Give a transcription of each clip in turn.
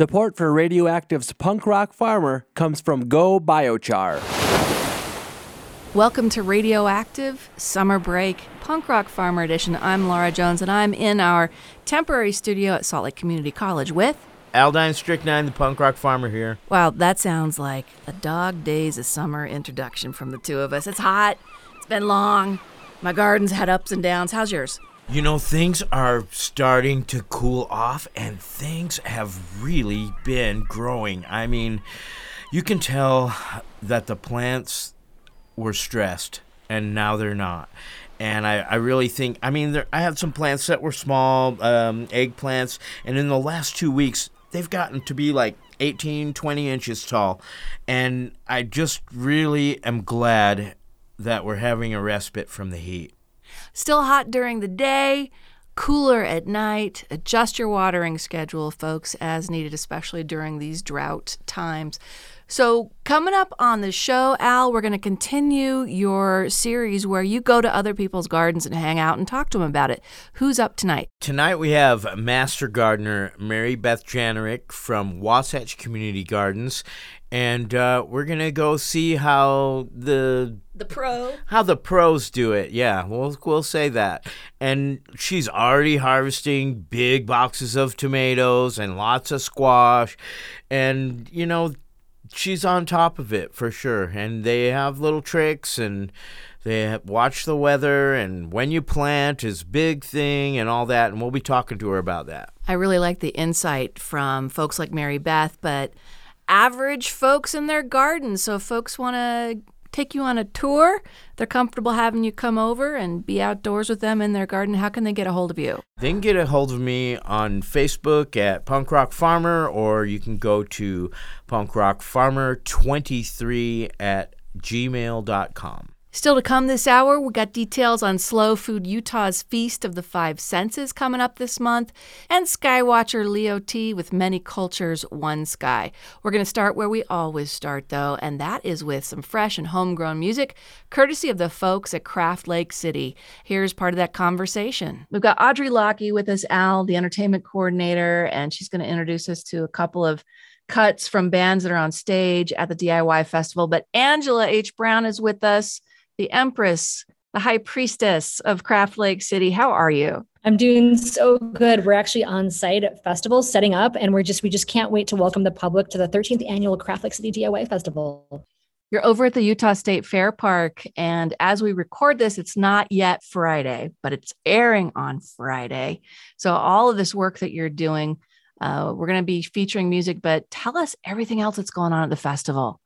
Support for Radioactive's punk rock farmer comes from Go Biochar. Welcome to Radioactive Summer Break Punk Rock Farmer Edition. I'm Laura Jones, and I'm in our temporary studio at Salt Lake Community College with Aldine Strychnine, the punk rock farmer here. Wow, that sounds like a dog days of summer introduction from the two of us. It's hot. It's been long. My garden's had ups and downs. How's yours? You know, things are starting to cool off, and things have really been growing. I mean, you can tell that the plants were stressed, and now they're not. And I, I really think, I mean, there, I had some plants that were small, um, eggplants, and in the last two weeks, they've gotten to be like 18, 20 inches tall. And I just really am glad that we're having a respite from the heat. Still hot during the day, cooler at night. Adjust your watering schedule, folks, as needed, especially during these drought times. So, coming up on the show, Al, we're going to continue your series where you go to other people's gardens and hang out and talk to them about it. Who's up tonight? Tonight we have Master Gardener Mary Beth Janerick from Wasatch Community Gardens, and uh, we're gonna go see how the the pro how the pros do it. Yeah, we'll we'll say that. And she's already harvesting big boxes of tomatoes and lots of squash, and you know she's on top of it for sure. And they have little tricks and they watch the weather and when you plant is big thing and all that. And we'll be talking to her about that. I really like the insight from folks like Mary Beth, but average folks in their gardens. So if folks want to take you on a tour. They're comfortable having you come over and be outdoors with them in their garden. How can they get a hold of you? They can get a hold of me on Facebook at Punk Rock Farmer, or you can go to Punk Rock Farmer 23 at gmail.com. Still to come this hour, we got details on Slow Food Utah's Feast of the Five Senses coming up this month, and Skywatcher Leo T with Many Cultures, One Sky. We're going to start where we always start, though, and that is with some fresh and homegrown music, courtesy of the folks at Craft Lake City. Here's part of that conversation. We've got Audrey Lockie with us, Al, the entertainment coordinator, and she's going to introduce us to a couple of cuts from bands that are on stage at the DIY festival. But Angela H. Brown is with us the Empress, the High Priestess of Craft Lake City. How are you? I'm doing so good. We're actually on site at festivals setting up, and we're just we just can't wait to welcome the public to the 13th annual Craft Lake City DIY Festival. You're over at the Utah State Fair Park, and as we record this, it's not yet Friday, but it's airing on Friday. So all of this work that you're doing, uh, we're going to be featuring music, but tell us everything else that's going on at the festival.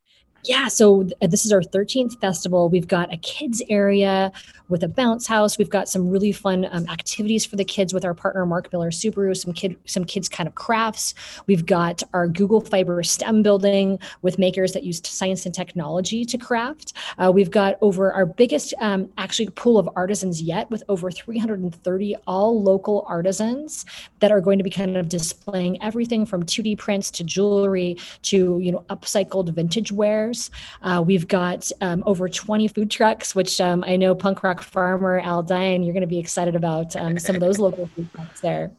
Yeah, so th- this is our 13th festival. We've got a kids area with a bounce house. We've got some really fun um, activities for the kids with our partner Mark Miller Subaru. Some kid, some kids kind of crafts. We've got our Google Fiber STEM building with makers that use science and technology to craft. Uh, we've got over our biggest um, actually pool of artisans yet, with over 330 all local artisans that are going to be kind of displaying everything from 2D prints to jewelry to you know upcycled vintage wares. Uh, we've got um, over 20 food trucks, which um, I know Punk Rock Farmer Aldine, you're going to be excited about um, some of those local food trucks there.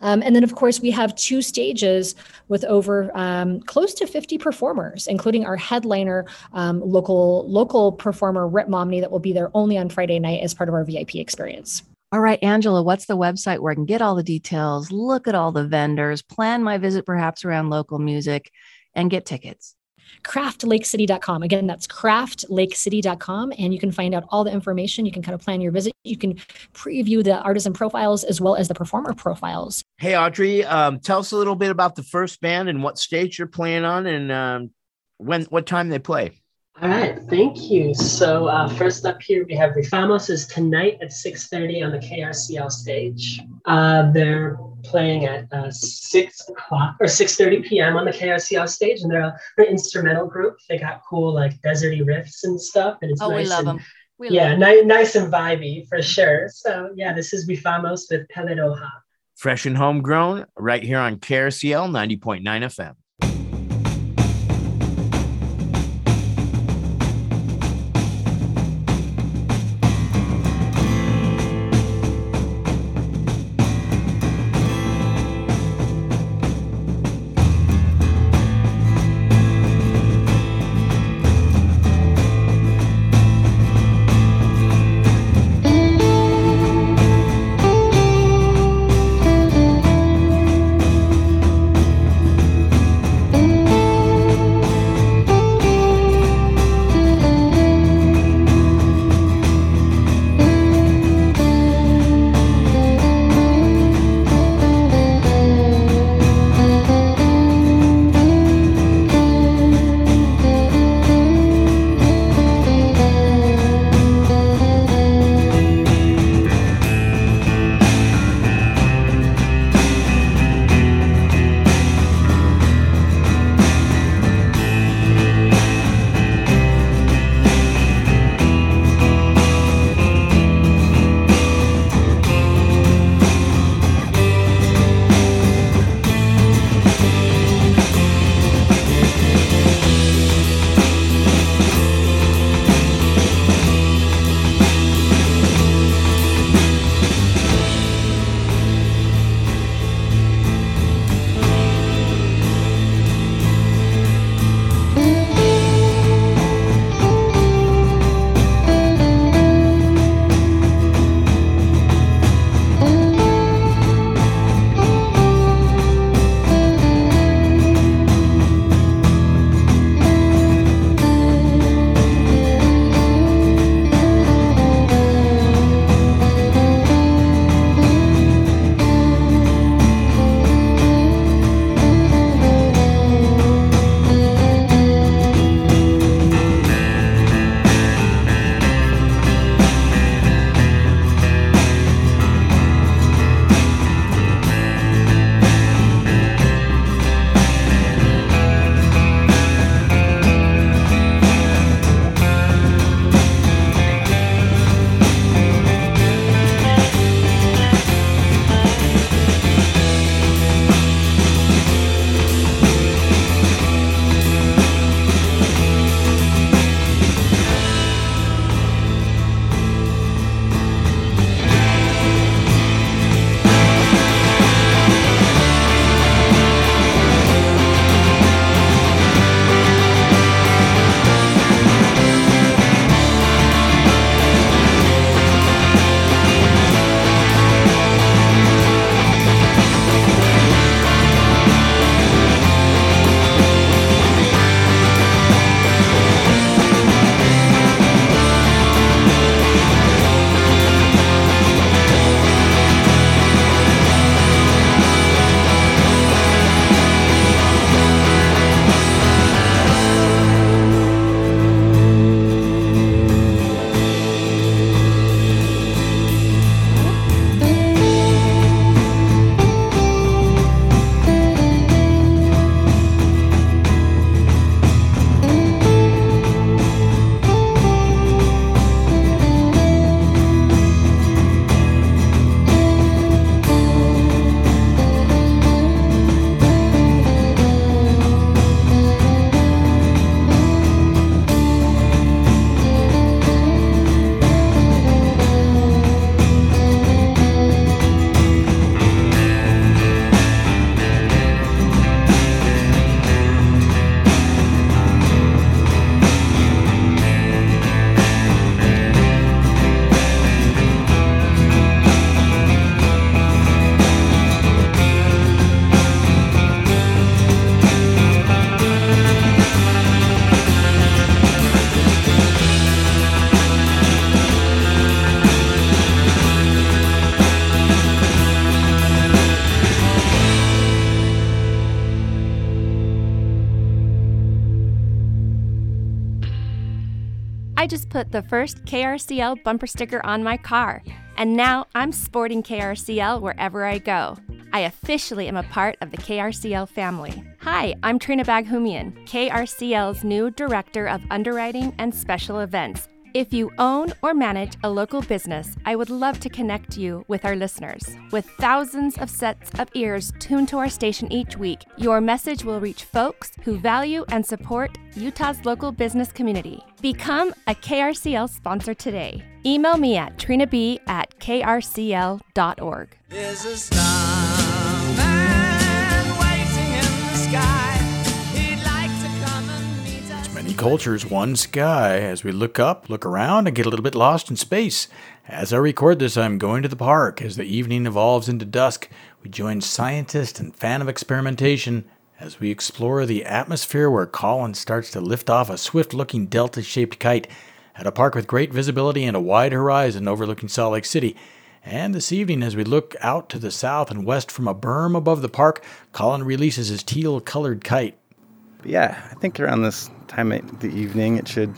Um, and then, of course, we have two stages with over um, close to 50 performers, including our headliner, um, local local performer Rip Momney, that will be there only on Friday night as part of our VIP experience. All right, Angela, what's the website where I can get all the details, look at all the vendors, plan my visit perhaps around local music, and get tickets? craftlakecity.com. Again, that's craftlakecity.com. And you can find out all the information. You can kind of plan your visit. You can preview the artisan profiles as well as the performer profiles. Hey, Audrey, um, tell us a little bit about the first band and what stage you're playing on and um, when what time they play. All right, thank you. So uh, first up here, we have Rifamos is tonight at 6.30 on the KRCL stage. Uh, they're playing at uh, 6 o'clock or 6.30 p.m. on the KRCL stage, and they're, a, they're an instrumental group. They got cool like deserty riffs and stuff, and it's oh, nice we love and, them. We yeah, love ni- nice and vibey for sure. So yeah, this is Rifamos with Peledoha. Fresh and homegrown, right here on KRCL 90.9 FM. I just put the first KRCL bumper sticker on my car, and now I'm sporting KRCL wherever I go. I officially am a part of the KRCL family. Hi, I'm Trina Baghumian, KRCL's new Director of Underwriting and Special Events. If you own or manage a local business, I would love to connect you with our listeners. With thousands of sets of ears tuned to our station each week, your message will reach folks who value and support Utah's local business community. Become a KRCL sponsor today. Email me at trinab at krcl.org. There's a starman cultures, one sky. As we look up, look around, and get a little bit lost in space. As I record this, I'm going to the park. As the evening evolves into dusk, we join scientist and fan of experimentation as we explore the atmosphere where Colin starts to lift off a swift looking delta shaped kite at a park with great visibility and a wide horizon overlooking Salt Lake City. And this evening, as we look out to the south and west from a berm above the park, Colin releases his teal colored kite. yeah, I think around this time of the evening it should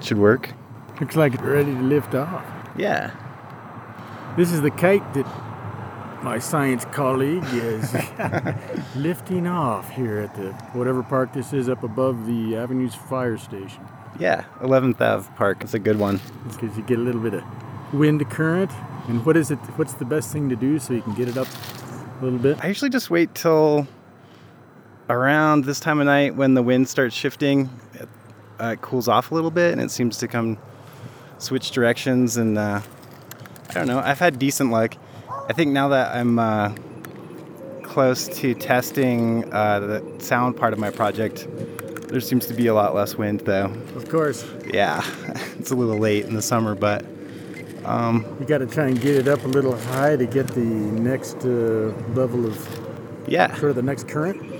should work. Looks like it's ready to lift off. Yeah. This is the cake that my science colleague is lifting off here at the whatever park this is up above the Avenues Fire Station. Yeah, 11th Ave Park. It's a good one. Because you get a little bit of wind current. And what is it? What's the best thing to do so you can get it up a little bit? I usually just wait till around this time of night when the wind starts shifting. It, uh, it cools off a little bit and it seems to come switch directions. And uh, I don't know, I've had decent luck. I think now that I'm uh, close to testing uh, the sound part of my project, there seems to be a lot less wind though. Of course, Yeah, it's a little late in the summer, but um, you got to try and get it up a little high to get the next uh, level of yeah. sort of the next current.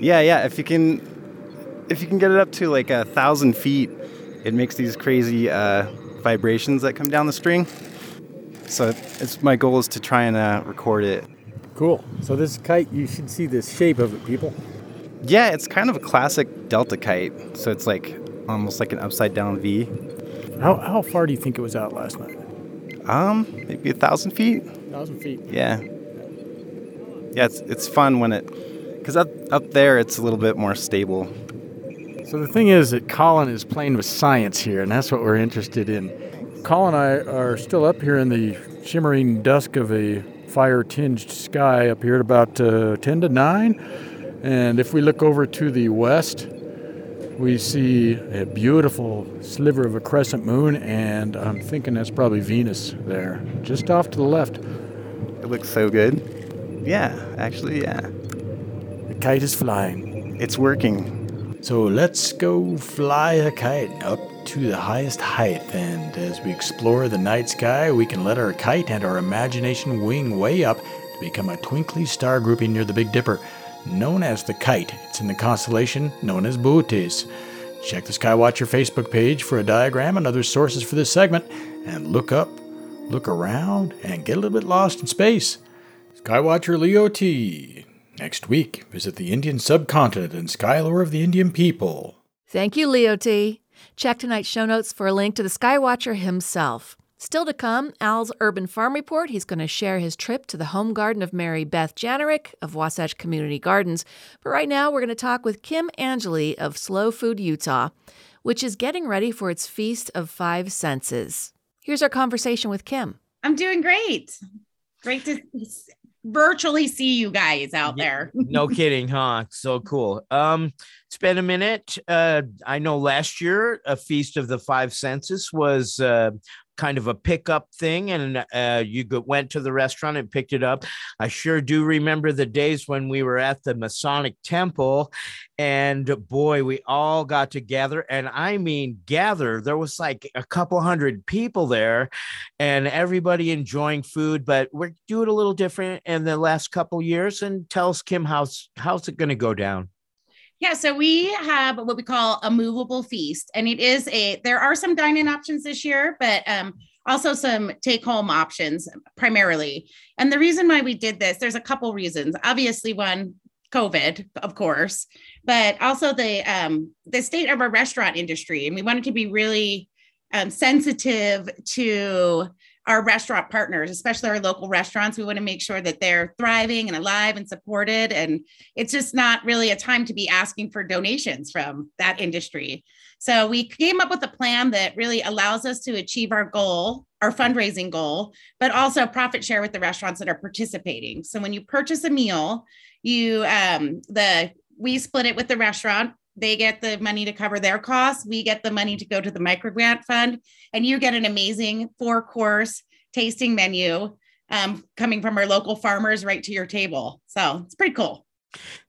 Yeah, yeah. If you can, if you can get it up to like a thousand feet, it makes these crazy uh, vibrations that come down the string. So it's my goal is to try and uh, record it. Cool. So this kite, you should see the shape of it, people. Yeah, it's kind of a classic delta kite. So it's like almost like an upside down V. How, how far do you think it was out last night? Um, maybe a thousand feet. A Thousand feet. Yeah. Yeah, it's it's fun when it, because up up there it's a little bit more stable. So the thing is that Colin is playing with science here, and that's what we're interested in. Colin and I are still up here in the shimmering dusk of a fire-tinged sky up here at about uh, 10 to 9. And if we look over to the west, we see a beautiful sliver of a crescent moon, and I'm thinking that's probably Venus there, just off to the left. It looks so good. Yeah, actually, yeah, The kite is flying. it's working. So let's go fly a kite up to the highest height, and as we explore the night sky, we can let our kite and our imagination wing way up to become a twinkly star grouping near the Big Dipper, known as the Kite. It's in the constellation known as Bootes. Check the Skywatcher Facebook page for a diagram and other sources for this segment, and look up, look around, and get a little bit lost in space. Skywatcher Leo T. Next week, visit the Indian subcontinent and skylore of the Indian people. Thank you, Leo T. Check tonight's show notes for a link to the Skywatcher himself. Still to come, Al's Urban Farm Report. He's going to share his trip to the home garden of Mary Beth Janerick of Wasatch Community Gardens. But right now, we're going to talk with Kim Angeli of Slow Food Utah, which is getting ready for its Feast of Five Senses. Here's our conversation with Kim. I'm doing great. Great to s- virtually see you guys out there. no kidding, huh? So cool. Um, it's been a minute. Uh, I know last year a feast of the five senses was uh, kind of a pickup thing, and uh, you went to the restaurant and picked it up. I sure do remember the days when we were at the Masonic Temple, and boy, we all got together, and I mean gather. There was like a couple hundred people there, and everybody enjoying food. But we're doing a little different in the last couple years. And tell us, Kim, how's how's it going to go down? Yeah, so we have what we call a movable feast, and it is a. There are some dining options this year, but um, also some take-home options primarily. And the reason why we did this, there's a couple reasons. Obviously, one, COVID, of course, but also the um, the state of our restaurant industry, and we wanted to be really um, sensitive to our restaurant partners, especially our local restaurants. We want to make sure that they're thriving and alive and supported. And it's just not really a time to be asking for donations from that industry. So we came up with a plan that really allows us to achieve our goal, our fundraising goal, but also profit share with the restaurants that are participating. So when you purchase a meal, you um, the we split it with the restaurant they get the money to cover their costs. We get the money to go to the micro grant fund, and you get an amazing four course tasting menu um, coming from our local farmers right to your table. So it's pretty cool.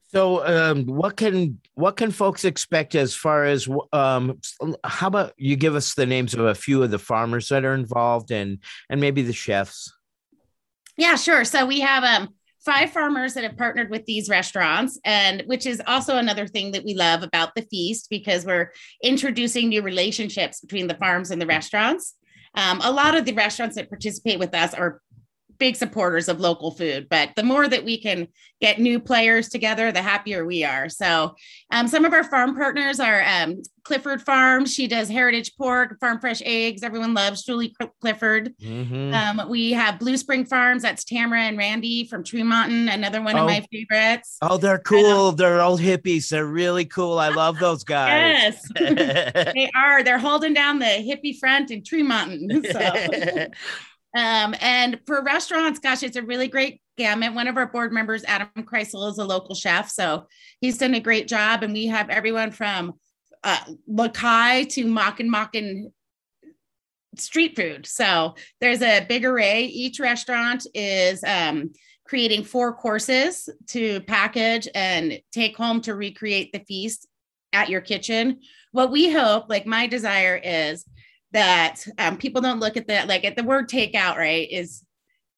So, um, what can what can folks expect as far as um, how about you give us the names of a few of the farmers that are involved and and maybe the chefs? Yeah, sure. So we have um five farmers that have partnered with these restaurants and which is also another thing that we love about the feast because we're introducing new relationships between the farms and the restaurants. Um, a lot of the restaurants that participate with us are big supporters of local food, but the more that we can get new players together, the happier we are. So, um, some of our farm partners are um, Clifford Farms. She does heritage pork, farm fresh eggs. Everyone loves Julie Clifford. Mm-hmm. Um, we have Blue Spring Farms. That's Tamara and Randy from Tremonton, another one oh. of my favorites. Oh, they're cool. they're old hippies. They're really cool. I love those guys. Yes, they are. They're holding down the hippie front in Tremonton. So. Um, and for restaurants, gosh, it's a really great gamut. One of our board members, Adam Kreisel, is a local chef. So he's done a great job. And we have everyone from uh, Lakai to Mockin Mockin street food. So there's a big array. Each restaurant is um, creating four courses to package and take home to recreate the feast at your kitchen. What we hope, like my desire is that um, people don't look at that like at the word takeout right is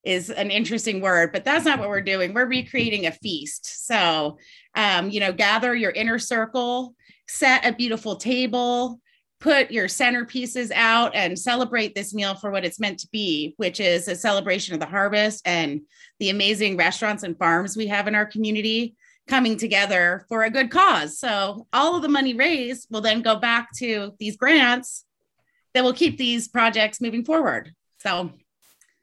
is an interesting word but that's not what we're doing. We're recreating a feast. So um, you know gather your inner circle set a beautiful table put your centerpieces out and celebrate this meal for what it's meant to be which is a celebration of the harvest and the amazing restaurants and farms we have in our community coming together for a good cause. So all of the money raised will then go back to these grants that will keep these projects moving forward. So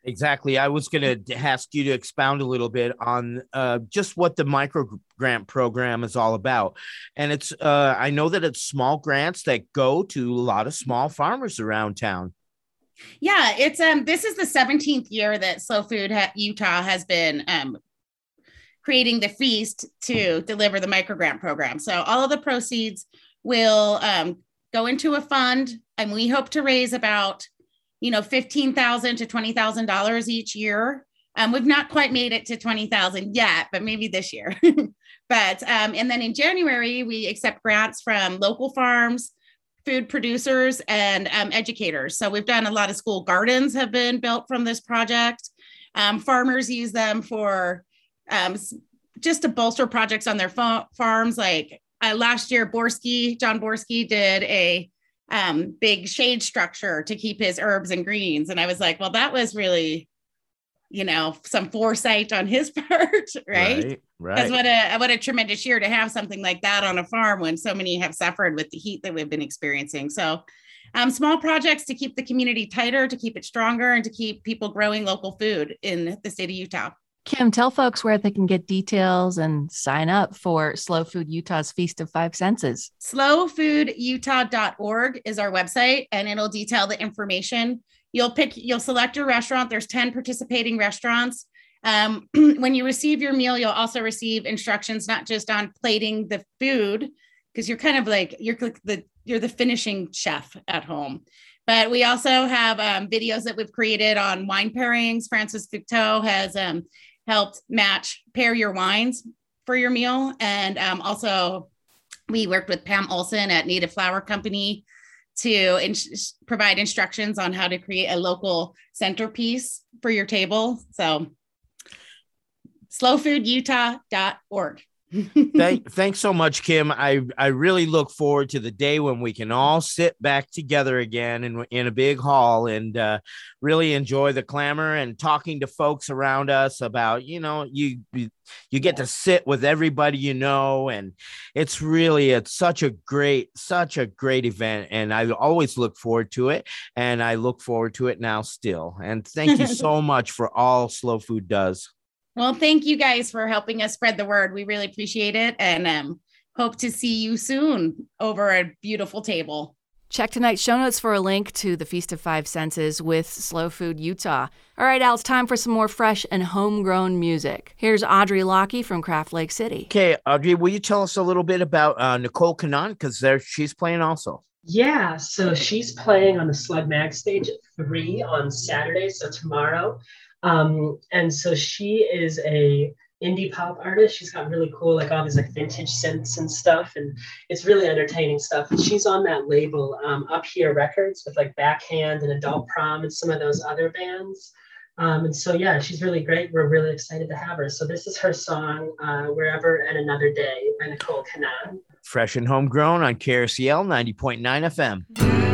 Exactly. I was going to ask you to expound a little bit on uh, just what the micro grant program is all about. And it's, uh, I know that it's small grants that go to a lot of small farmers around town. Yeah, it's um this is the 17th year that Slow Food ha- Utah has been um creating the feast to deliver the micro grant program. So all of the proceeds will um, go into a fund and we hope to raise about you know 15000 to $20000 each year. Um, we've not quite made it to 20000 yet but maybe this year. But um, and then in january we accept grants from local farms food producers and um, educators. So we've done a lot of school gardens have been built from this project. Um, farmers use them for um, just to bolster projects on their fa- farms like uh, last year, Borski, John Borski did a um, big shade structure to keep his herbs and greens. And I was like, well, that was really, you know, some foresight on his part, right? Right. Right. What a what a tremendous year to have something like that on a farm when so many have suffered with the heat that we've been experiencing. So, um, small projects to keep the community tighter, to keep it stronger, and to keep people growing local food in the state of Utah. Kim, tell folks where they can get details and sign up for Slow Food Utah's Feast of Five Senses. Slowfoodutah.org is our website, and it'll detail the information. You'll pick, you'll select your restaurant. There's 10 participating restaurants. Um, when you receive your meal, you'll also receive instructions not just on plating the food, because you're kind of like you're the you're the finishing chef at home. But we also have um, videos that we've created on wine pairings. Francis Fecteau has um, helped match pair your wines for your meal. And um, also, we worked with Pam Olson at Native Flower Company to in- provide instructions on how to create a local centerpiece for your table. So, slowfoodutah.org. Thank, thanks so much, Kim. I, I really look forward to the day when we can all sit back together again in, in a big hall and uh, really enjoy the clamor and talking to folks around us about, you know, you, you you get to sit with everybody you know. And it's really it's such a great such a great event. And i always look forward to it. And i look forward to it now still. And thank you so much for all slow food does Well, thank you guys for helping us spread the word. We really appreciate it and um, hope to see you soon over a beautiful table. Check tonight's show notes for a link to the Feast of Five Senses with Slow Food Utah. All right, Al, it's time for some more fresh and homegrown music. Here's Audrey Lockie from Craft Lake City. okay audrey will you tell us a little bit about uh, nicole canan because there she's playing also Yeah, so she's playing on the Slug Mag stage at three on Saturday, so tomorrow. Um, and so she is a indie pop artist. She's got really cool, like all these like vintage synths and stuff, and it's really entertaining stuff. And she's on that label, um, Up Here Records, with like Backhand and Adult Prom and some of those other bands. Um, and so yeah, she's really great. We're really excited to have her. So this is her song, uh, "Wherever and Another Day" by Nicole Canan. fresh and homegrown on krcl 90.9 fm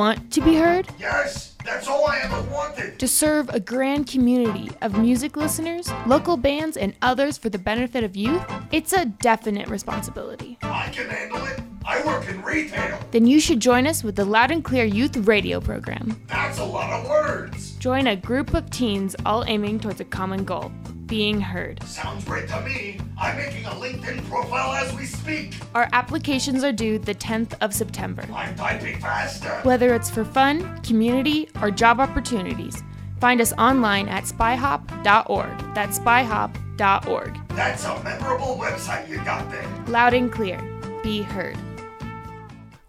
want to be heard? Yes, that's all I ever wanted. to serve a grand community of music listeners, local bands, and others for the benefit of youth, it's a definite responsibility. I can handle it. I work in retail. Then you should join us with the Loud and Clear Youth Radio program. That's a lot of words. Join a group of teens all aiming towards a common goal being heard. Sounds great to me. I'm making a LinkedIn profile as we speak. Our applications are due the 10th of September. I'm typing faster. Whether it's for fun, community, or job opportunities, find us online at spyhop.org. That's spyhop.org. That's a memorable website you got there. Loud and clear. Be heard.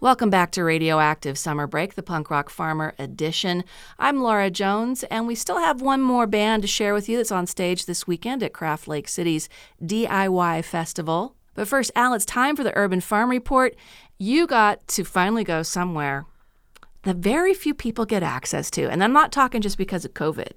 Welcome back to Radioactive Summer Break, the Punk Rock Farmer edition. I'm Laura Jones, and we still have one more band to share with you that's on stage this weekend at Craft Lake City's DIY Festival. But first, Al, it's time for the Urban Farm Report. You got to finally go somewhere that very few people get access to. And I'm not talking just because of COVID.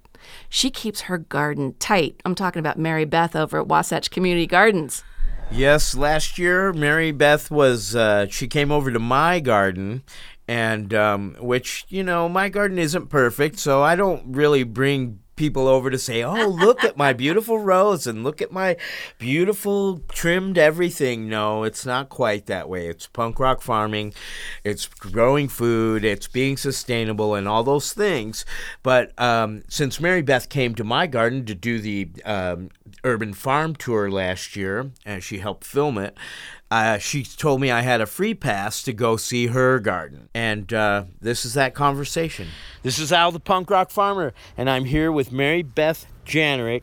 She keeps her garden tight. I'm talking about Mary Beth over at Wasatch Community Gardens. Yes, last year Mary Beth was uh, she came over to my garden, and um, which you know my garden isn't perfect, so I don't really bring people over to say, "Oh, look at my beautiful rose and look at my beautiful trimmed everything." No, it's not quite that way. It's punk rock farming. It's growing food, it's being sustainable and all those things. But um, since Mary Beth came to my garden to do the um, urban farm tour last year, and she helped film it. Uh, she told me I had a free pass to go see her garden. And uh, this is that conversation. This is Al the Punk Rock Farmer, and I'm here with Mary Beth Janerick,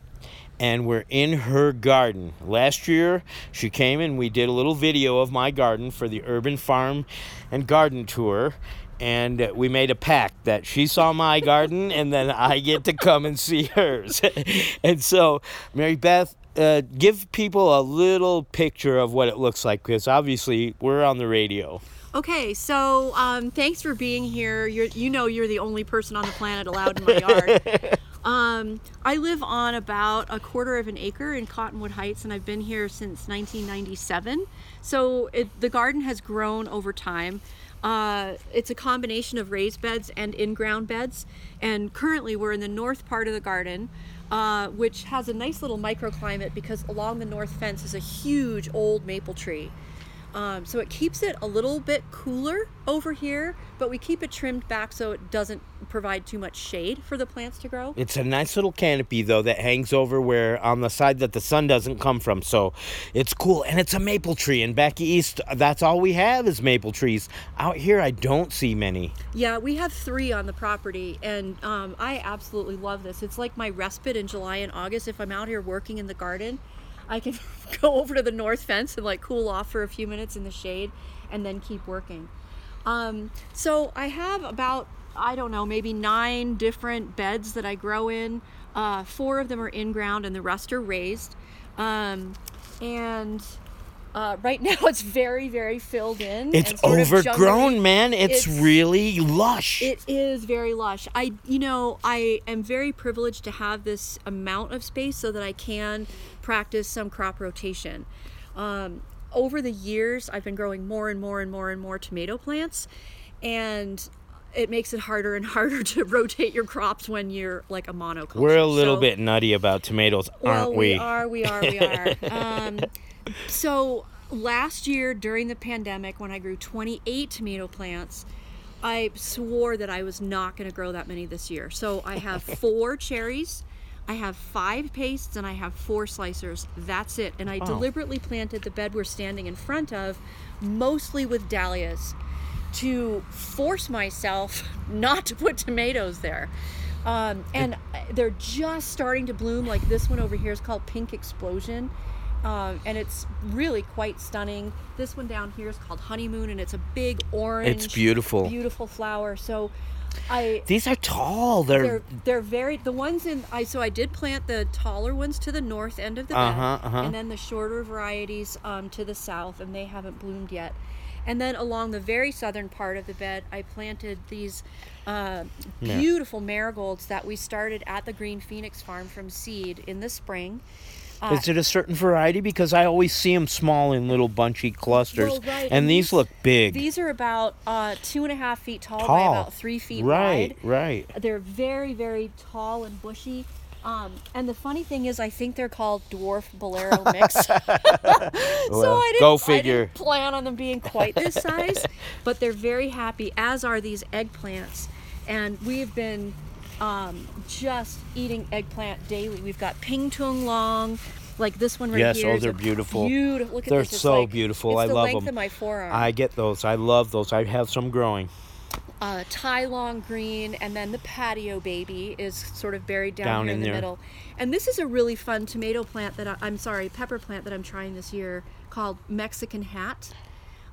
and we're in her garden. Last year, she came and we did a little video of my garden for the Urban Farm and Garden Tour. And we made a pact that she saw my garden and then I get to come and see hers. and so, Mary Beth, uh, give people a little picture of what it looks like because obviously we're on the radio. Okay, so um, thanks for being here. You're, you know, you're the only person on the planet allowed in my yard. um, I live on about a quarter of an acre in Cottonwood Heights, and I've been here since 1997. So it, the garden has grown over time. Uh, it's a combination of raised beds and in-ground beds, and currently we're in the north part of the garden, uh, which has a nice little microclimate because along the north fence is a huge old maple tree. Um, so it keeps it a little bit cooler over here, but we keep it trimmed back so it doesn't provide too much shade for the plants to grow. It's a nice little canopy though that hangs over where on the side that the sun doesn't come from. So it's cool and it's a maple tree. And back east, that's all we have is maple trees. Out here, I don't see many. Yeah, we have three on the property, and um, I absolutely love this. It's like my respite in July and August. If I'm out here working in the garden, I can go over to the north fence and like cool off for a few minutes in the shade and then keep working. Um, so I have about, I don't know, maybe nine different beds that I grow in. Uh, four of them are in ground and the rest are raised. Um, and uh, right now it's very, very filled in. It's and overgrown, man. It's, really lush. It is very lush. I, you know, I am very privileged to have this amount of space so that I can practice some crop rotation. Um, over the years, I've been growing more and more and more and more tomato plants, and it makes it harder and harder to rotate your crops when you're like a monoculture. We're a little So- bit nutty about tomatoes, well, aren't we? we are, we are, we are. um, so last year during the pandemic, when I grew 28 tomato plants, I swore that I was not going to grow that many this year. So I have four cherries, I have five pastes, and I have four slicers. That's it. And I Wow. deliberately planted the bed we're standing in front of mostly with dahlias to force myself not to put tomatoes there. Um, and they're just starting to bloom. Like this one over here is called Pink Explosion. Um, and it's really quite stunning. This one down here is called Honeymoon, and it's a big orange, beautiful. beautiful flower. So, I These are tall. They're, they're they're very the ones in I so I did plant the taller ones to the north end of the bed, Uh-huh, uh-huh. and then the shorter varieties um, to the south, and they haven't bloomed yet. And then along the very southern part of the bed, I planted these uh, Yeah. beautiful marigolds that we started at the Green Phoenix Farm from seed in the spring. Uh, Is it a certain variety? Because I always see them small in little bunchy clusters, Well, right, and and these these- look big. These are about uh, two and a half feet tall, by about three feet right, wide. right. right. They're very, very tall and bushy. Um, and the funny thing is, I think they're called dwarf bolero mix. so Well, I didn't, go I didn't plan on them being quite this size, but they're very happy, as are these eggplants. And we've been um, just eating eggplant daily. We've got ping tung long, like this one right yes, here. oh, they're beautiful. Beautiful. Look at they're this. It's so like- beautiful. I the love length them. of my forearm. I get those. I love those. I have some growing. uh, Thai long green, and then the patio baby is sort of buried down, Down here in, in the there. middle. And this is a really fun tomato plant that I, I'm sorry, pepper plant that I'm trying this year called Mexican hat.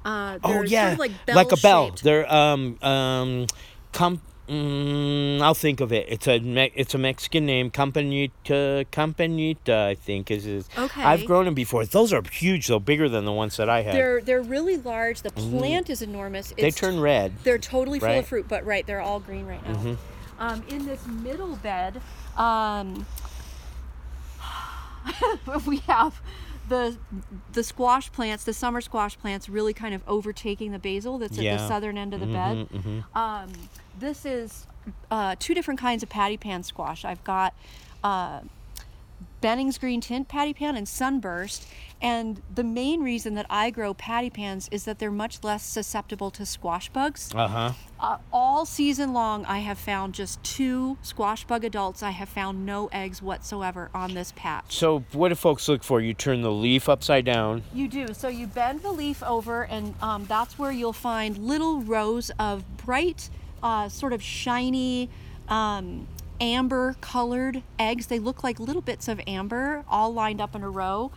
Uh, Oh they're yeah, sort of like, like a bell. bell-shaped. They're um um com. Mm, I'll think of it. It's a me- it's a Mexican name, Campanita Campanita. I think is is. Okay. I've grown them before. Those are huge, though, bigger than the ones that I had. They're they're really large. The Mhm. plant is enormous. They turn red. They're totally full right? of fruit, but right, they're all green right now. Mhm. Um, in this middle bed, um, we have the the squash plants, the summer squash plants, really kind of overtaking the basil that's at Yeah. the southern end of the Mhm, bed. mhm. Um, this is uh, two different kinds of patty pan squash. I've got uh, Benning's green tint patty pan and sunburst. And the main reason that I grow patty pans is that they're much less susceptible to squash bugs. Uh huh. Uh, all season long, I have found just two squash bug adults. I have found no eggs whatsoever on this patch. So what do folks look for? You turn the leaf upside down. You do. So you bend the leaf over, and um, that's where you'll find little rows of bright, uh, sort of shiny, um, amber colored eggs. They look like little bits of amber all lined up in a row.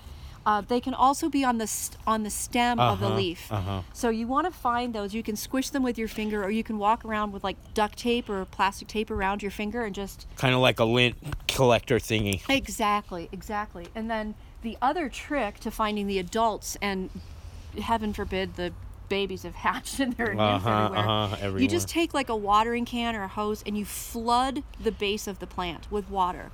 Uh, they can also be on the st- on the stem of the Uh-huh, leaf. uh-huh. So you want to find those. You can squish them with your finger, or you can walk around with like duct tape or plastic tape around your finger and just Kind of like a lint collector thingy. Exactly, exactly. And then the other trick to finding the adults, and heaven forbid the babies have hatched and they're Uh-huh, everywhere. uh-huh, You just take like a watering can or a hose and you flood the base of the plant with water.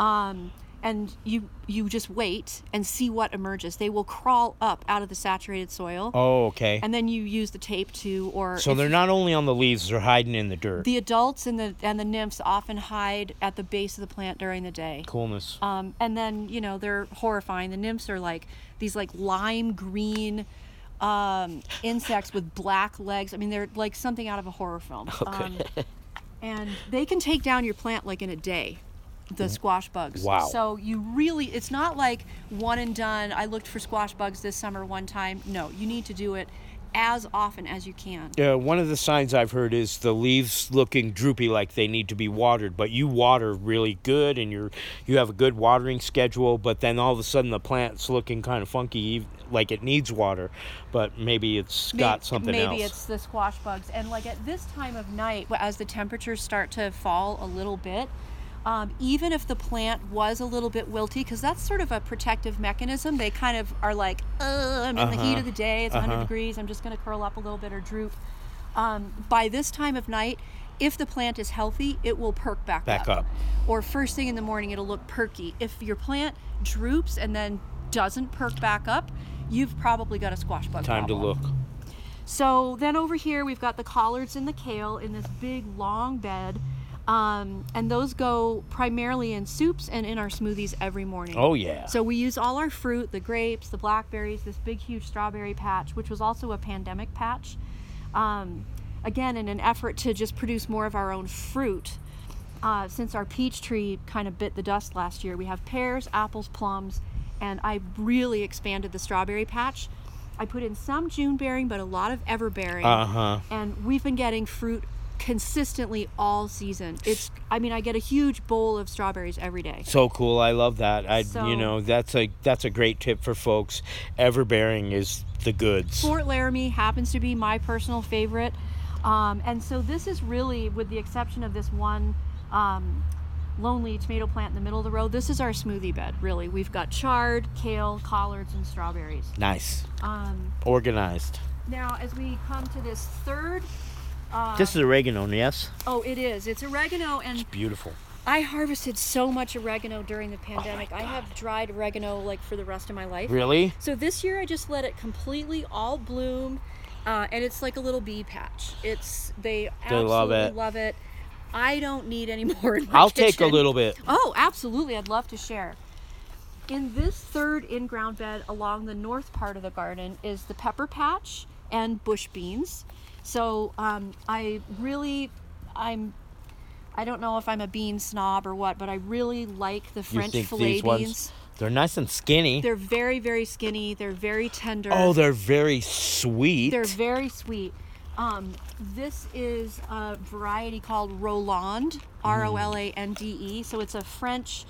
Um, and you you just wait and see what emerges. They will crawl up out of the saturated soil. Oh, okay. And then you use the tape to or So they're not only on the leaves; they're hiding in the dirt. the adults and the and the nymphs often hide at the base of the plant during the day. Coolness. Um, and then you know they're horrifying. The nymphs are like these like lime green um, insects with black legs. I mean, they're like something out of a horror film. Um, and they can take down your plant like in a day. The squash bugs. Wow. So you really, it's not like one and done. I looked for squash bugs this summer one time. No, you need to do it as often as you can. Yeah, one of the signs I've heard is the leaves looking droopy, like they need to be watered. But you water really good, and you're you have a good watering schedule. But then all of a sudden, the plant's looking kind of funky, like it needs water. But maybe it's May- got something maybe else. it's the squash bugs. And like at this time of night, as the temperatures start to fall a little bit, um, even if the plant was a little bit wilty, because that's sort of a protective mechanism, they kind of are like, "Uh, I'm in the heat Uh-huh. of the day. It's 100 Uh-huh. degrees. I'm just going to curl up a little bit or droop. Um, by this time of night, if the plant is healthy, it will perk back, Back up. Or first thing in the morning, it'll look perky. If your plant droops and then doesn't perk back up, you've probably got a squash bug Time to look. So then over here we've got the collards and the kale in this big long bed. Um, and those go primarily in soups and in our smoothies every morning. Oh, yeah. So we use all our fruit, the grapes, the blackberries, this big huge strawberry patch, which was also a pandemic patch. Um, again, in an effort to just produce more of our own fruit. Uh, since our peach tree kind of bit the dust last year, we have pears, apples, plums, and I really expanded the strawberry patch. I put in some June bearing, but a lot of ever bearing. Uh-huh. And we've been getting fruit consistently all season. It's, I mean, I get a huge bowl of strawberries every day. So cool! I love that. I, So- you know, that's a that's a great tip for folks. Everbearing is the goods. Fort Laramie happens to be my personal favorite. Um, and so this is really, with the exception of this one um, lonely tomato plant in the middle of the road, this is our smoothie bed, really. We've got chard, kale, collards, and strawberries. Nice, Um, organized. now, as we come to this third. Uh, This is oregano, yes. Oh, it is. It's oregano, and It's Beautiful. I harvested so much oregano during the pandemic. I have dried oregano like for the rest of my life. Really? So this year I just let it completely all bloom, uh, and it's like a little bee patch. It's they They love absolutely it. love it. I don't need any more in my I'll take a little bit. Oh, absolutely! I'd love to share. In this third in-ground bed along the north part of the garden is the pepper patch and bush beans. So um, I really, I'm, I don't know if I'm a bean snob or what, but I really like the You French think fillet these beans. ones? They're nice and skinny. They're very, very skinny. They're very tender. oh, they're very sweet. They're very sweet. Um, this is a variety called Rolande, R O L A N D E. So it's a French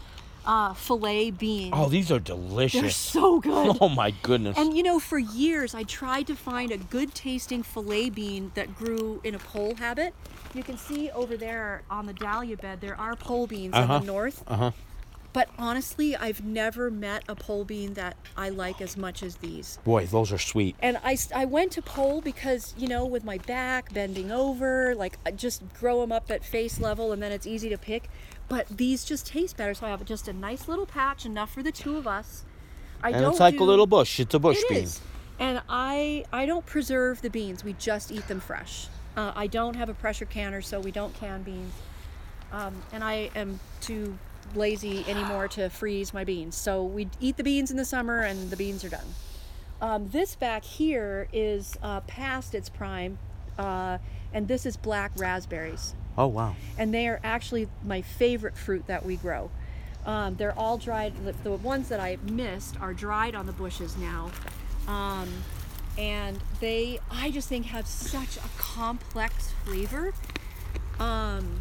uh, filet bean. oh, these are delicious. They're so good. Oh my goodness. And you know, for years I tried to find a good tasting filet bean that grew in a pole habit. You can see over there on the dahlia bed, there are pole beans Uh-huh. in the north. Uh huh. But honestly, I've never met a pole bean that I like as much as these. Boy, those are sweet. And I, I went to pole because, you know, with my back bending over, like I just grow them up at face level and then it's easy to pick. But these just taste better. So I have just a nice little patch, enough for the two of us. I and don't it's like do- a little bush. It's a bush It bean. is. And I I don't preserve the beans. We just eat them fresh. Uh, I don't have a pressure canner, so we don't can beans. Um, and I am too lazy anymore to freeze my beans. So we eat the beans in the summer, and the beans are done. Um, this back here is uh, past its prime, uh, and this is black raspberries Oh wow. and they are actually my favorite fruit that we grow. Um, they're all dried. The, the ones that I missed are dried on the bushes now, um, and they I just think have such a complex flavor. Um,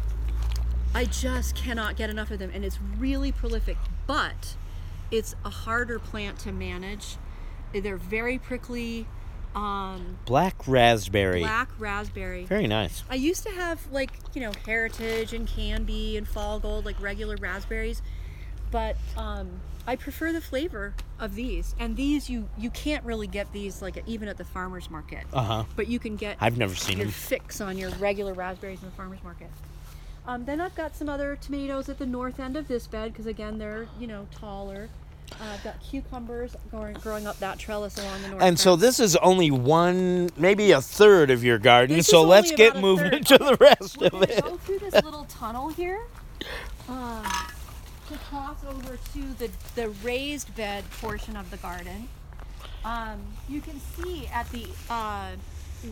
I just cannot get enough of them, and it's really prolific. But it's a harder plant to manage. They're very prickly. Um, Black raspberry. black raspberry. Very nice. I used to have like, you know, Heritage and Canby and Fall Gold, like regular raspberries, but um, I prefer the flavor of these. And these, you you can't really get these like even at the farmers market. Uh huh. But you can get. I've never seen your them. fix on your regular raspberries in the farmers market. Um, then I've got some other tomatoes at the north end of this bed because again they're you know taller. Uh, I've got cucumbers growing, growing up that trellis along the north. And so this is only one, maybe a third of your garden. This so let's get moving to the rest We're of it. Go through this little tunnel here um, to cross over to the, the raised bed portion of the garden. Um, you can see at the uh,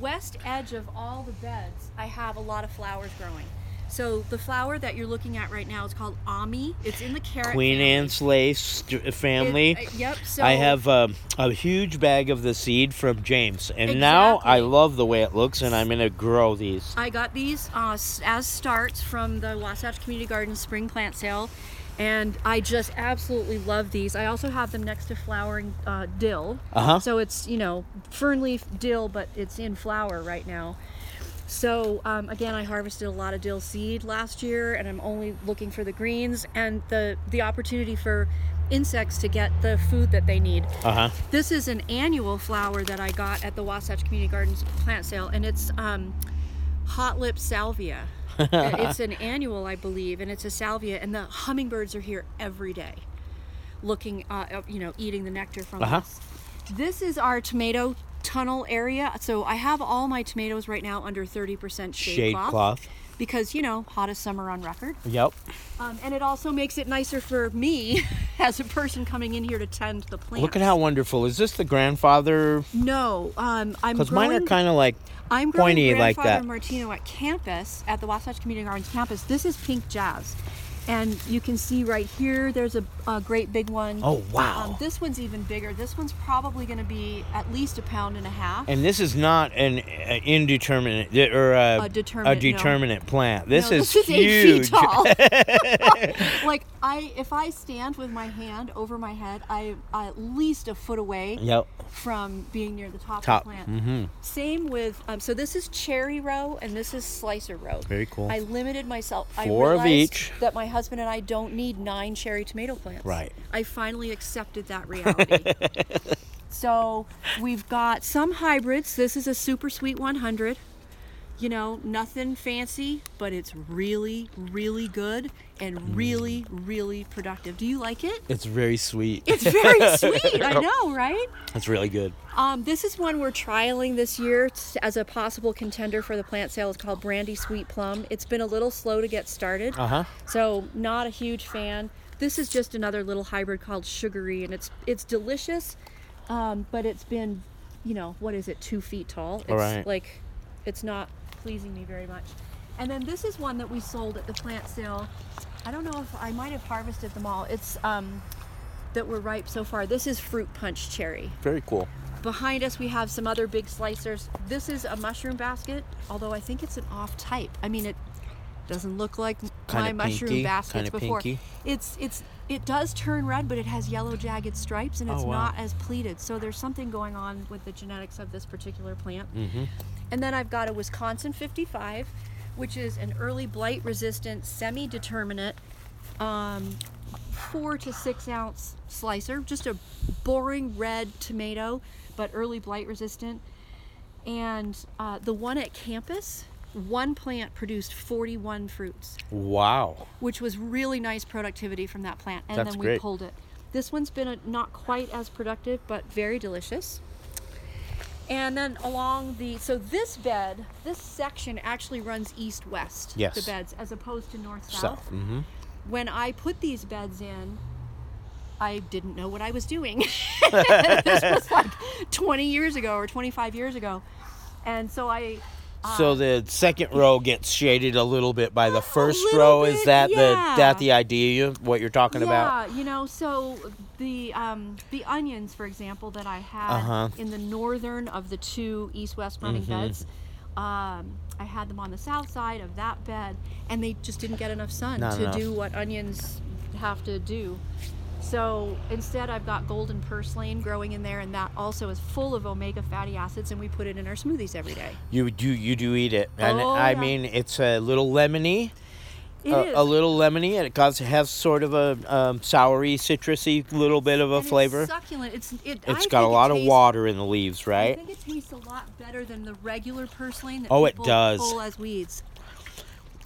west edge of all the beds, I have a lot of flowers growing. So the flower that you're looking at right now is called Ammi. It's in the carrot Queen family. Anne's lace family. It- uh, yep, I have um, a huge bag of the seed from James, and now I love the way it looks, and I'm gonna grow these. I got these uh, as starts from the Wasatch Community Garden spring plant sale, and I just absolutely love these. I also have them next to flowering uh, dill. Uh-huh. So it's you know fern leaf dill, but it's in flower right now. So um, again, I harvested a lot of dill seed last year, and I'm only looking for the greens and the the opportunity for insects to get the food that they need. Uh huh. This is an annual flower that I got at the Wasatch Community Gardens plant sale, and it's um, hot lip salvia. it's an annual, I believe, and it's a salvia, and the hummingbirds are here every day, looking, uh, uh, you know, eating the nectar from Uh-huh. this. This is our tomato tunnel area. So I have all my tomatoes right now under 30% shade, Shade cloth, cloth. because you know, hottest summer on record. Yep. Um, and it also makes it nicer for me as a person coming in here to tend the plants. Look at how wonderful. Is this the grandfather? No, um, I'm Because mine are kind of like I'm growing pointy like Grandfather that. Martino at campus at the Wasatch Community Gardens campus. This is pink jazz, and you can see right here. There's a, a great big one. Oh, wow. Um, this one's even bigger. This one's probably going to be at least a pound and a half. And this is not an uh, indeterminate or a, A determinate, no. determinate plant. This No, is this is eight huge. feet tall. like I, if I stand with my hand over my head, I at least a foot away. Yep. From being near the top, Top. of the plant. Mhm. Same with um, so this is cherry row and this is slicer row. Very cool. I limited myself. Four I of each. That my husband and I don't need nine cherry tomato plants. Right. I finally accepted that reality. so we've got some hybrids. This is a super sweet 100. You know, nothing fancy, but it's really, really good and really, really productive. Do you like it? It's very sweet. It's very sweet. I know, right? It's really good. Um, this is one we're trialing this year as a possible contender for the plant sale. It's called Brandy Sweet Plum. It's been a little slow to get started, Uh huh. so not a huge fan. This is just another little hybrid called Sugary, and it's it's delicious, um, but it's been, you know, what is it, two feet tall? It's Alright. like, it's not pleasing me very much. And then this is one that we sold at the plant sale. I don't know if I might have harvested them all. It's um, that were ripe so far. This is fruit punch cherry. Very cool. Behind us, we have some other big slicers. This is a mushroom basket, although I think it's an off type. I mean, it doesn't look like my mushroom pinky, baskets before. pinky. It's it's it does turn red, but it has yellow jagged stripes, and Oh, it's wow. not as pleated. So there's something going on with the genetics of this particular plant. Mm-hmm. And then I've got a Wisconsin 55, which is an early blight resistant, semi determinate, um, four to six ounce slicer. Just a boring red tomato, but early blight resistant. And uh, the one at campus, one plant produced 41 fruits, Wow. which was really nice productivity from that plant. And That's then we great. pulled it. This one's been a, not quite as productive, but very delicious. And then along the so this bed, this section actually runs east west. Yes. The beds as opposed to north south. South. Mm-hmm. When I put these beds in, I didn't know what I was doing. this was like 20 years ago or 25 years ago, and so I. So the second row gets shaded a little bit by the first row. Is bit, that the that the idea? You what you're talking about? Yeah, you know, so the um, the onions, for example, that I had Uh-huh. in the northern of the two east-west running Mhm. beds, um, I had them on the south side of that bed, and they just didn't get enough sun Not to enough. do what onions have to do. So instead, I've got golden purslane growing in there, and that also is full of omega fatty acids, and we put it in our smoothies every day. You do you do eat it, and Oh, I yeah. mean it's a little lemony. It a, is. a little lemony, and it cause, has sort of a um, soury, citrusy little bit of a And flavor. It's succulent. It's it. It's got a lot of water in the leaves, right? I think it tastes a lot better than the regular purslane that Oh, it does. pull as weeds.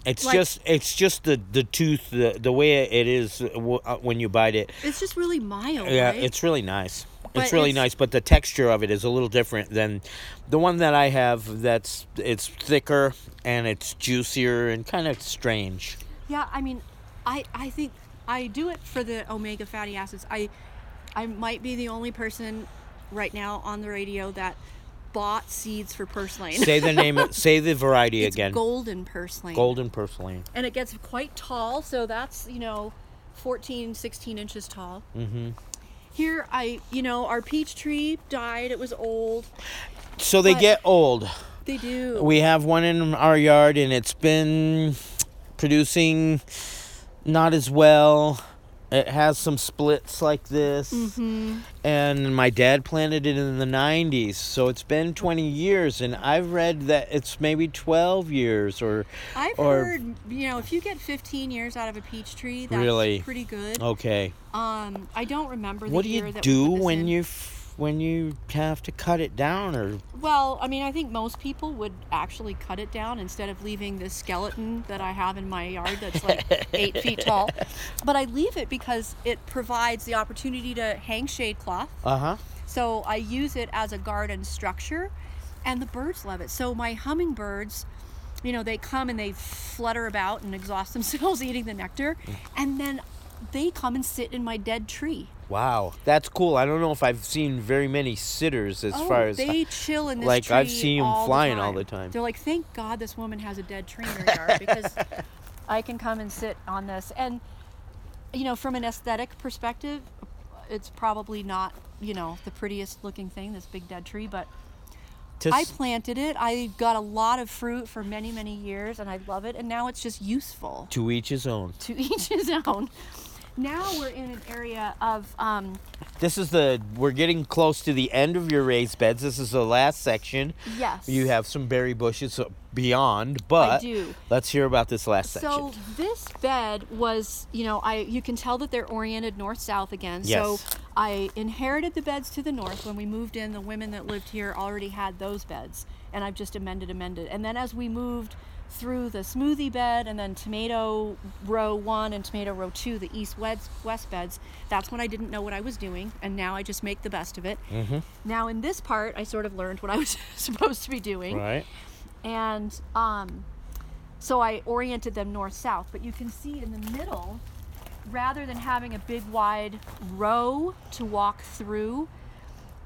It's like- just it's just the the tooth, the the way it is uh, uh, when you bite it. It's just really mild, Yeah, right? it's really nice. But it's really it's- nice, but the texture of it is a little different than the one that I have. That's it's thicker and it's juicier and kind of strange. yeah. I mean, I I think I do it for the omega fatty acids. I I might be the only person right now on the radio that bought seeds for purslane. Say the name. say the variety it's again. golden purslane. Golden purslane. And it gets quite tall, so that's you know, 14, 16 inches tall. Mm-hmm. Here, I you know, our peach tree died. It was old. So they get old. They do. We have one in our yard, and it's been producing not as well. It has some splits like this. Mm-hmm. And my dad planted it in the 90s, so it's been 20 years, and I've read that it's maybe 12 years or. I've or, heard, you know, if you get 15 years out of a peach tree, that's Really? pretty good. Okay. Um, I don't remember the What do year you that do we put this when in. you f- when you have to cut it down or Well, I mean, I think most people would actually cut it down instead of leaving this skeleton that I have in my yard that's like eight feet tall. But I leave it because it provides the opportunity to hang shade cloth. uh-huh So I use it as a garden structure, and the birds love it. So my hummingbirds, you know, they come and they flutter about and exhaust themselves eating the nectar, and then they come and sit in my dead tree. Wow, that's cool. I don't know if I've seen very many sitters as oh, far as they chill in this like tree I've seen them flying the all the time. They're like, thank God this woman has a dead tree in her yard because I can come and sit on this. And you know, from an aesthetic perspective, it's probably not you know the prettiest looking thing, this big dead tree, but. I planted it. I got a lot of fruit for many, many years, and I love it. And now it's just useful To each his own. to each his own. Now we're in an area of um, This is the we're getting close to the end of your raised beds. This is the last section. Yes. You have some berry bushes beyond, but do. let's hear about this last section. So this bed was, you know, I you can tell that they're oriented north south again. Yes. So I inherited the beds to the north when we moved in. The women that lived here already had those beds, and I've just amended, amended. And then as we moved through the smoothie bed and then tomato row one and tomato row two, the east west west beds, that's when I didn't know what I was doing, and now I just make the best of it. Mm-hmm. Now in this part, I sort of learned what I was supposed to be doing Right. and um, so I oriented them north south. But you can see in the middle, rather than having a big wide row to walk through,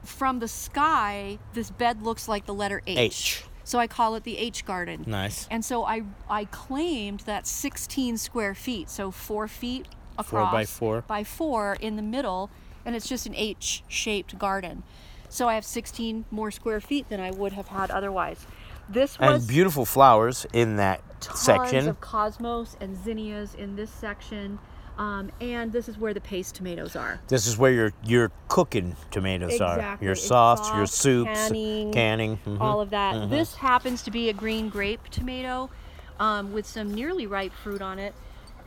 from the sky, this bed looks like the letter H. H. So I call it the H garden. Nice. And so I I claimed that 16 square feet, so four feet across Four by four. by four in the middle, and it's just an H-shaped garden. So I have 16 more square feet than I would have had otherwise. This was And beautiful flowers in that tons section. of cosmos and zinnias in this section, um, and this is where the paste tomatoes are. This is where your your cooking tomatoes are. Exactly. Your It's sauce, your soups, canning, canning, mhm, all of that. mhm. This happens to be a green grape tomato um, with some nearly ripe fruit on it.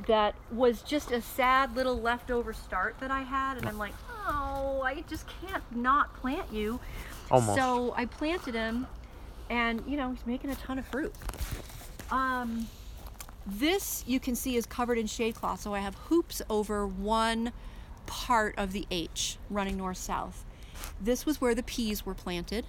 That was just a sad little leftover start that I had, and I'm like, oh, I just can't not plant you. Almost. So I planted him, and you know he's making a ton of fruit. Um, this you can see is covered in shade cloth, so I have hoops over one part of the H running north south. This was where the peas were planted.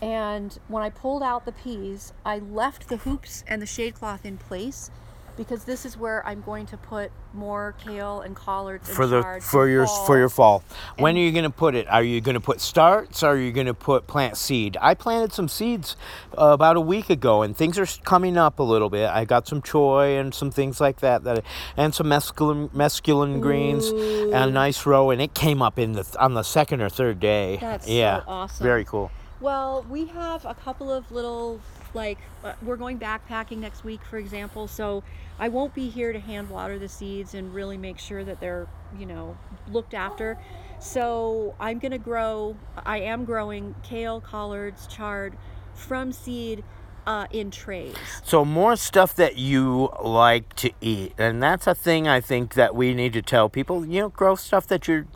And when I pulled out the peas, I left the hoops and the shade cloth in place because this is where I'm going to put more kale and collards and for the for your fall. for your fall. When are you going to put it? Are you going to put starts? Or are you going to put plant seed? I planted some seeds uh, about a week ago, and things are coming up a little bit. I got some choy and some things like that, that and some mesclun mesclun greens and a nice row, and it came up in the on the second or third day. That's so yeah, awesome. Very cool. Well, we have a couple of little, like, uh, we're going backpacking next week, for example, so I won't be here to hand water the seeds and really make sure that they're, you know, looked after. So I'm going to grow, I am growing kale, collards, chard from seed uh, in trays. So more stuff that you like to eat, and that's a thing I think that we need to tell people. You know, grow stuff that you,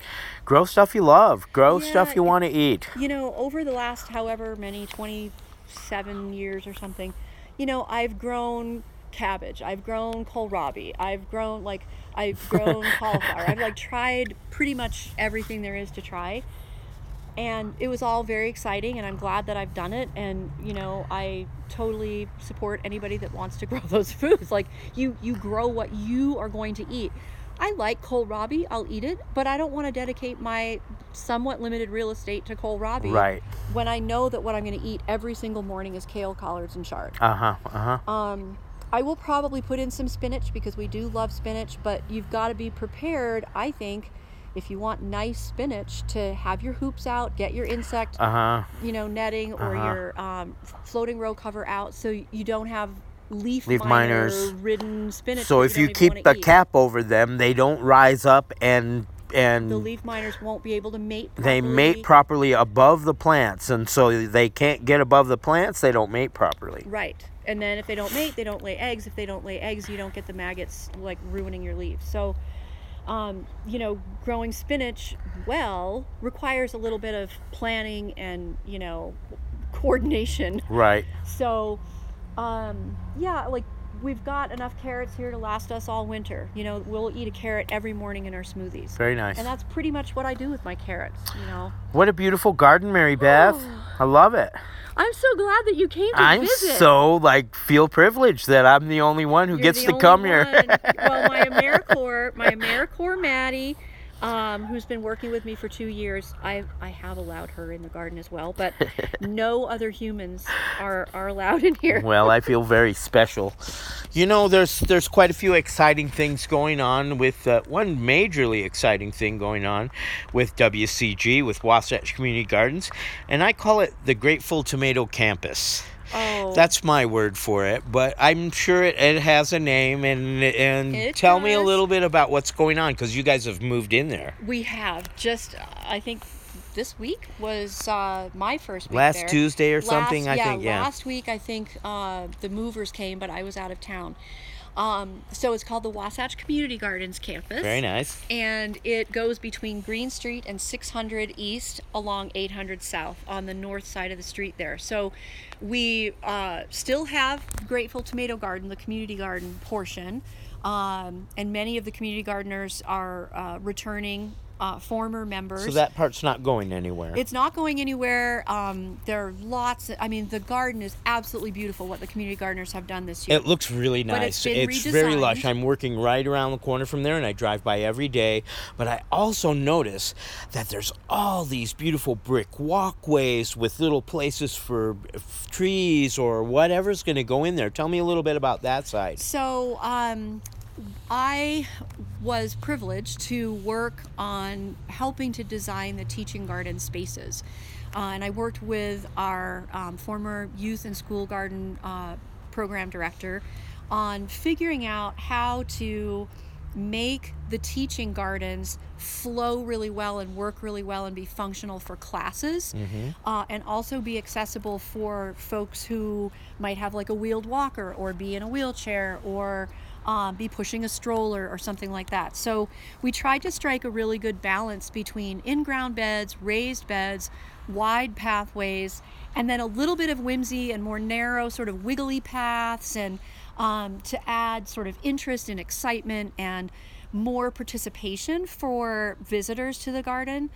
grow stuff you love, grow stuff you want to eat. You know, over the last however many 27 years or something, you know, I've grown cabbage, I've grown kohlrabi, I've grown like I've grown cauliflower. I've like tried pretty much everything there is to try. And it was all very exciting and I'm glad that I've done it and you know, I totally support anybody that wants to grow those foods. Like you you grow what you are going to eat. I like kohlrabi, I'll eat it, but I don't want to dedicate my somewhat limited real estate to kohlrabi Right. when I know that what I'm going to eat every single morning is kale, collards, and chard. Uh huh. Uh huh. Um, I will probably put in some spinach because we do love spinach, but you've got to be prepared, I think, if you want nice spinach, to have your hoops out, get your insect, Uh huh. you know, netting or Uh-huh. your um, floating row cover out so you don't have leaf, Leaf miners. ridden spinach. So if you keep the eat. cap over them, they don't rise up and and the leaf miners won't be able to mate. they mate properly above the plants, and so they can't get above the plants. They don't mate properly. Right. And then if they don't mate, they don't lay eggs. If they don't lay eggs, you don't get the maggots like ruining your leaves. So, um, you know, growing spinach well requires a little bit of planning and, you know, coordination. Right. So, um, yeah, like we've got enough carrots here to last us all winter. You know, we'll eat a carrot every morning in our smoothies. Very nice. And that's pretty much what I do with my carrots, you know. What a beautiful garden, Mary Beth. I love it. I'm so glad that you came to I'm visit. so like feel privileged that I'm the only one who You're gets to come here. well, my AmeriCorps, my AmeriCorps Maddie, um, who's been working with me for two years, I I have allowed her in the garden as well, but no other humans are are allowed in here. well, I feel very special. You know, there's there's quite a few exciting things going on with uh, one majorly exciting thing going on with WCG with Wasatch Community Gardens, and I call it the Grateful Tomato Campus. Oh. That's my word for it, but I'm sure it, it has a name. And and It tell me a little bit about what's going on because you guys have moved in there. We have just, uh, I think, this week was uh, my first week Last there. Tuesday or something, I yeah, think, yeah. last week I think uh, the movers came, but I was out of town. Um, so it's called the Wasatch Community Gardens campus. Very nice. And it goes between Green Street and 600 East along 800 South on the north side of the street there. So we uh, still have Grateful Tomato Garden, the community garden portion. Um, and many of the community gardeners are uh, returning uh, former members. So that part's not going anywhere. It's not going anywhere. Um, there are lots. I mean, the garden is absolutely beautiful. What the community gardeners have done this year. It looks really But nice. it's been very lush. I'm working right around the corner from there and I drive by every day. But I also notice that there's all these beautiful brick walkways with little places for f- trees or whatever's going to go in there. Tell me a little bit about that side. So, um, I was privileged to work on helping to design the teaching garden spaces. Uh, and I worked with our um, former youth and school garden uh, program director on figuring out how to make the teaching gardens flow really well and work really well and be functional for classes Mhm. uh, and also be accessible for folks who might have like a wheeled walker or be in a wheelchair or um, be pushing a stroller or something like that. So we tried to strike a really good balance between in ground beds, raised beds, wide pathways, and then a little bit of whimsy and more narrow, sort of wiggly paths, and um, to add sort of interest and excitement and more participation for visitors to the garden.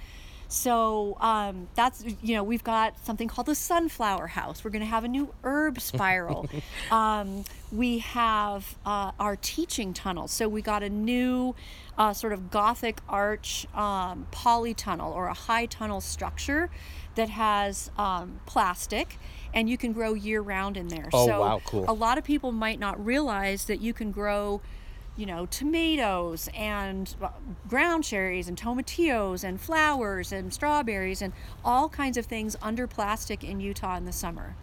So um, that's, you know, we've got something called the sunflower house. We're going to have a new herb spiral. um, we have uh, our teaching tunnel. So we got a new uh, sort of Gothic arch um, polytunnel or a high tunnel structure that has um, plastic. And you can grow year round in there. Oh, so wow, cool. A lot of people might not realize that you can grow you know, tomatoes and uh, ground cherries and tomatillos and flowers and strawberries and all kinds of things under plastic in Utah in the summer.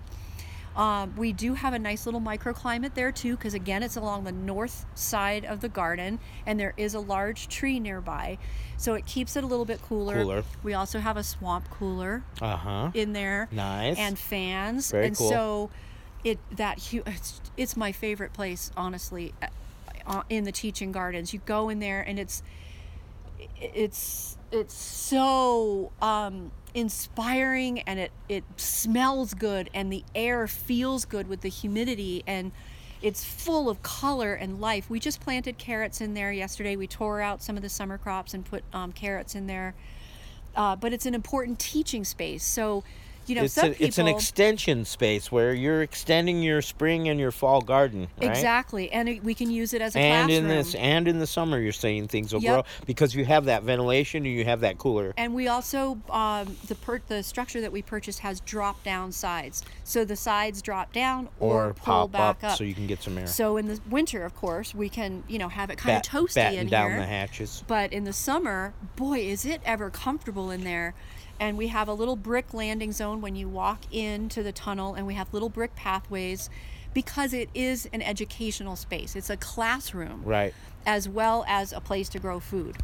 Um, we do have a nice little microclimate there too, because again, it's along the north side of the garden and there is a large tree nearby. So it keeps it a little bit cooler. Cooler. We also have a swamp cooler Uh huh. in there Nice. and fans Very and cool. so it that it's, it's my favorite place honestly in the teaching gardens. You go in there and it's it's it's so um, inspiring and it it smells good and the air feels good with the humidity and it's full of color and life. We just planted carrots in there yesterday. We tore out some of the summer crops and put um, carrots in there. Uh, but it's an important teaching space. So you know it's, some a, people it's an extension space where you're extending your spring and your fall garden, right? exactly and we can use it as a And classroom in this, and in the summer, you're saying things will Yep. grow because you have that ventilation and you have that cooler. And we also um, the per- the structure that we purchased has drop down sides, so the sides drop down or, Or pull pop back up up, so you can get some air. So in the winter, of course, we can you know have it kind Bat- of toasty in down here. the hatches. But in the summer, boy, is it ever comfortable in there. And we have a little brick landing zone when you walk into the tunnel, and we have little brick pathways because it is an educational space. It's a classroom Right. as well as a place to grow food.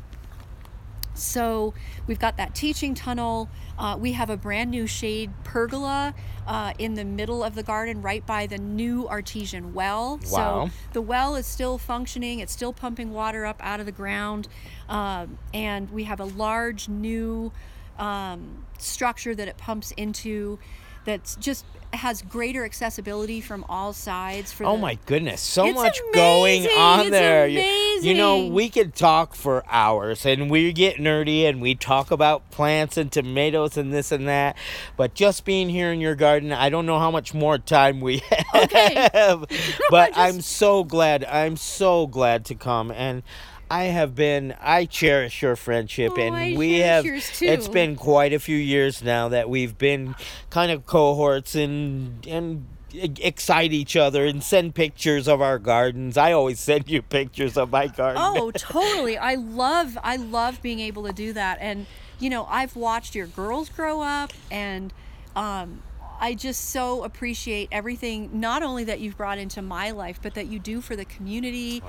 So we've got that teaching tunnel. Uh, we have a brand new shade pergola uh, in the middle of the garden, right by the new artesian well. Wow. So the well is still functioning. It's still pumping water up out of the ground, um, and we have a large new um, structure that it pumps into. That's just has greater accessibility from all sides. For Oh the, my goodness, so much going on it's there. You- You, know, we could talk for hours and we get nerdy and we talk about plants and tomatoes and this and that. But just being here in your garden, I don't know how much more time we have. but I'm so glad. I'm so glad to come and I have been I cherish your friendship and Oh, I we have it's been quite a few years now that we've been kind of cohorts and and excite each other and send pictures of our gardens. I always send you pictures of my garden. Oh, totally. I love I love being able to do that. And you know, I've watched your girls grow up and um I just so appreciate everything not only that you've brought into my life, but that you do for the community.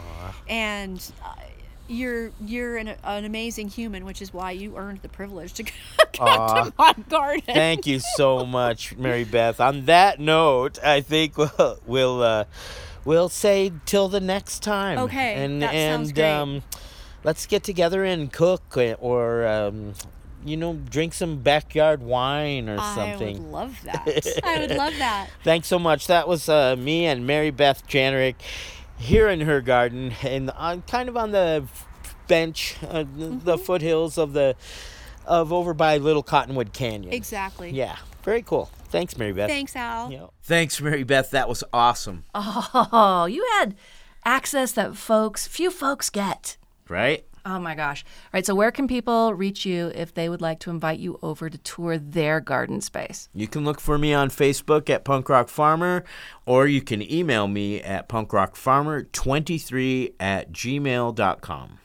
And uh, you're you're an, an amazing human, which is why you earned the privilege to come Aw, to my garden. Thank you so much, Mary Beth. On that note, I think we'll we'll uh, we'll say till the next time. Okay, And that and sounds great. um, let's get together and cook uh, or um, you know drink some backyard wine or something. I would love that. I would love that. Thanks so much. That was uh, me and Mary Beth Janerick here in her garden and on kind of on the bench, uh, the- Mm-hmm. the foothills of the of over by Little Cottonwood Canyon. Exactly. Yeah, very cool. Thanks, Mary Beth. Thanks, Al. Yeah. Thanks, Mary Beth. That was awesome. Oh, you had access that folks, few folks get. Right? Oh my gosh. All right, so where can people reach you if they would like to invite you over to tour their garden space? You can look for me on Facebook at Punk Rock Farmer, or you can email me at punkrockfarmer23 at gmail.com.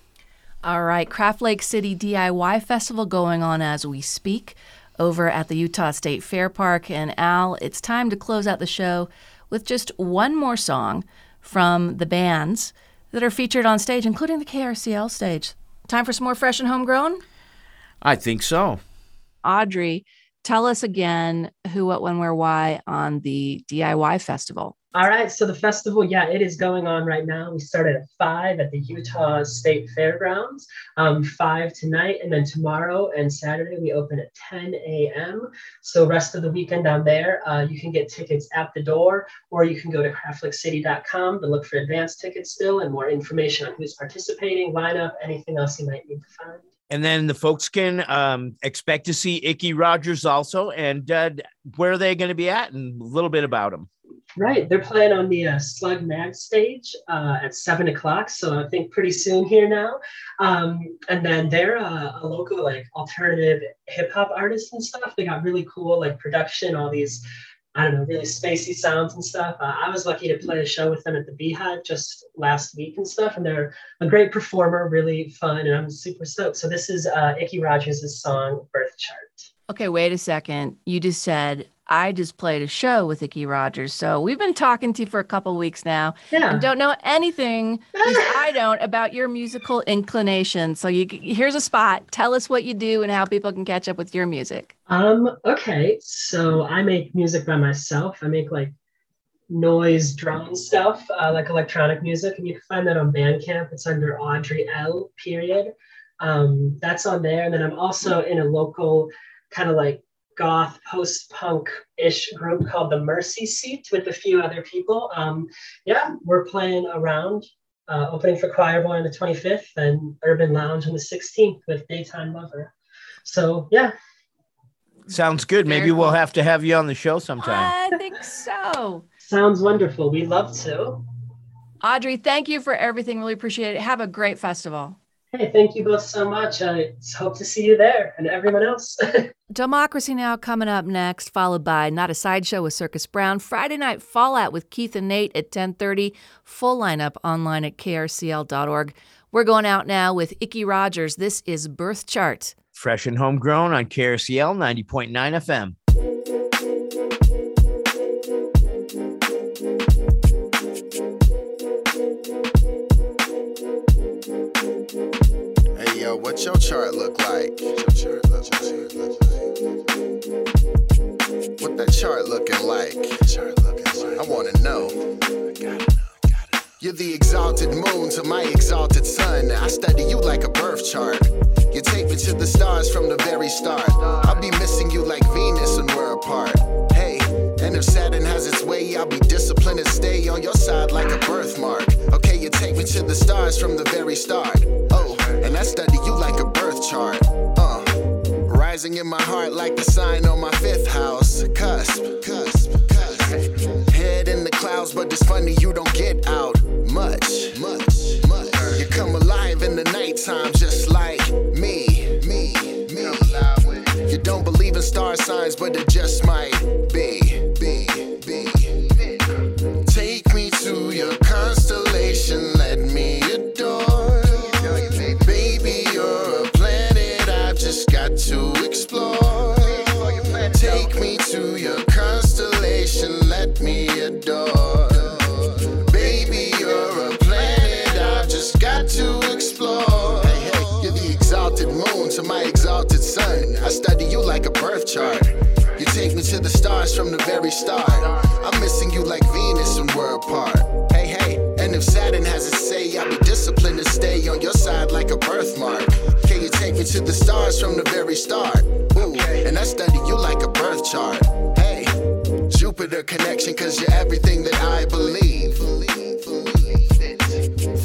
All right, Craft Lake City DIY Festival going on as we speak over at the Utah State Fair Park. And Al, it's time to close out the show with just one more song from the bands that are featured on stage, including the KRCL stage. Time for some more fresh and homegrown? I think so. Audrey, tell us again who, what, when, where, why on the DIY festival. All right, so the festival, yeah, it is going on right now. We started at five at the Utah State Fairgrounds, um, five tonight, and then tomorrow and Saturday we open at 10 a.m. So rest of the weekend down there, uh, you can get tickets at the door, or you can go to craftlakeCity.com to look for advanced tickets still and more information on who's participating, lineup, anything else you might need to find. And then the folks can um, expect to see Icky Rogers also. And uh, where are they going to be at and a little bit about them. Right, they're playing on the uh, Slug Mag stage uh, at seven o'clock, so I think pretty soon here now. Um, and then they're uh, a local like alternative hip hop artist and stuff. They got really cool like production, all these I don't know, really spacey sounds and stuff. Uh, I was lucky to play a show with them at the Beehive just last week and stuff, and they're a great performer, really fun, and I'm super stoked. So this is uh, Icky Rogers' song "Birth Chart." Okay, wait a second. You just said I just played a show with Icky Rogers. So we've been talking to you for a couple weeks now Yeah. and don't know anything, I don't, about your musical inclination. So you here's a spot. Tell us what you do and how people can catch up with your music. Um, okay, so I make music by myself. I make like noise drone stuff, uh, like electronic music, and you can find that on Bandcamp. It's under Audrey L. Period. Um, that's on there, and then I'm also in a local kind of like goth post-punk ish group called the Mercy Seat with a few other people. Um, yeah, we're playing around. Uh, opening for Choir Boy on the 25th and Urban Lounge on the 16th with Daytime Lover. So yeah, Sounds good. Maybe Very we'll cool. have to have you on the show sometime. I think so. Sounds wonderful. We love to. Audrey, thank you for everything. Really appreciate it. Have a great festival. Hey, thank you both so much. I hope to see you there and everyone else. Democracy Now! coming up next, followed by Not a Sideshow with Circus Brown, Friday Night Fallout with Keith and Nate at 1030, full lineup online at krcl.org. We're going out now with Icky Rogers. This is Birth Chart. Fresh and homegrown on KRCL 90.9 FM. What your chart look like? What that? Chart looking like. I wanna know. You're the exalted moon to my exalted sun. I study you like a birth chart. You take me to the stars from the very start. I'll be missing you like Venus when we're apart. And if Saturn has its way, I'll be disciplined and stay on your side like a birthmark. Okay, you take me to the stars from the very start. Oh, and I study you like a birth chart. Uh, rising in my heart like the sign on my fifth house. Cusp, cusp, cusp. Head in the clouds, but it's funny you don't get out much, much, much. You come alive in the nighttime just like me, me, me. You don't believe in star signs, but it just might be. Like a birth chart. You take me to the stars from the very start. I'm missing you like Venus when we're apart. Hey, hey, and if Saturn has a say, I'll be disciplined to stay on your side like a birthmark. Can you take me to the stars from the very start? Ooh, and I study you like a birth chart. Hey, Jupiter connection, cause you're everything that I believe.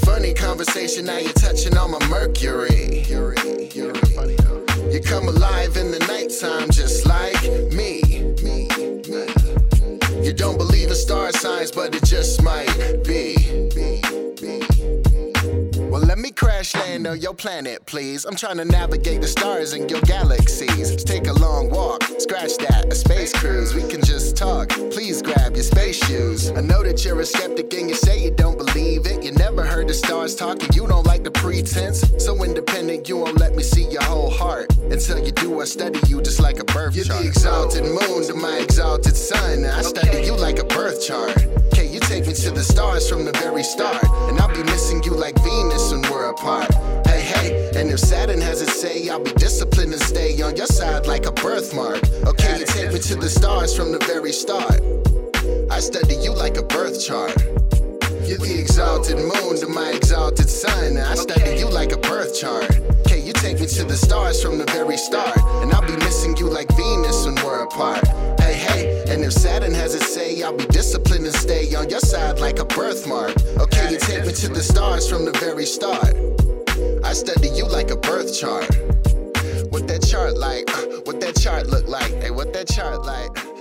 Funny conversation, now you're touching on my Mercury. You come alive in the nighttime just like me. You don't believe in star signs, but it just might be. Crash land on your planet, please. I'm trying to navigate the stars in your galaxies. Let's take a long walk, scratch that, a space cruise. We can just talk. Please grab your space shoes. I know that you're a skeptic and you say you don't believe it. You never heard the stars talk and you don't like the pretense. So independent, you won't let me see your whole heart. Until you do, I study you just like a birth chart. You're the exalted moon to my exalted sun. I study you like a birth chart. Okay, you take me to the stars from the very start. And I'll be missing you like Venus when we're apart. Hey, hey, and if Saturn has a say, I'll be disciplined and stay on your side like a birthmark. Okay, you take me to the stars from the very start. I study you like a birth chart. You're the exalted moon to my exalted sun. I study you like a birth chart. Okay, you take me to the stars from the very start. And I'll be missing you like Venus when we're apart. Hey, hey, and if Saturn has a say, I'll be disciplined and stay on your side like a birthmark. Okay, you take me to the stars from the very start. I study you like a birth chart. What that chart like? What that chart look like? Hey, what that chart like?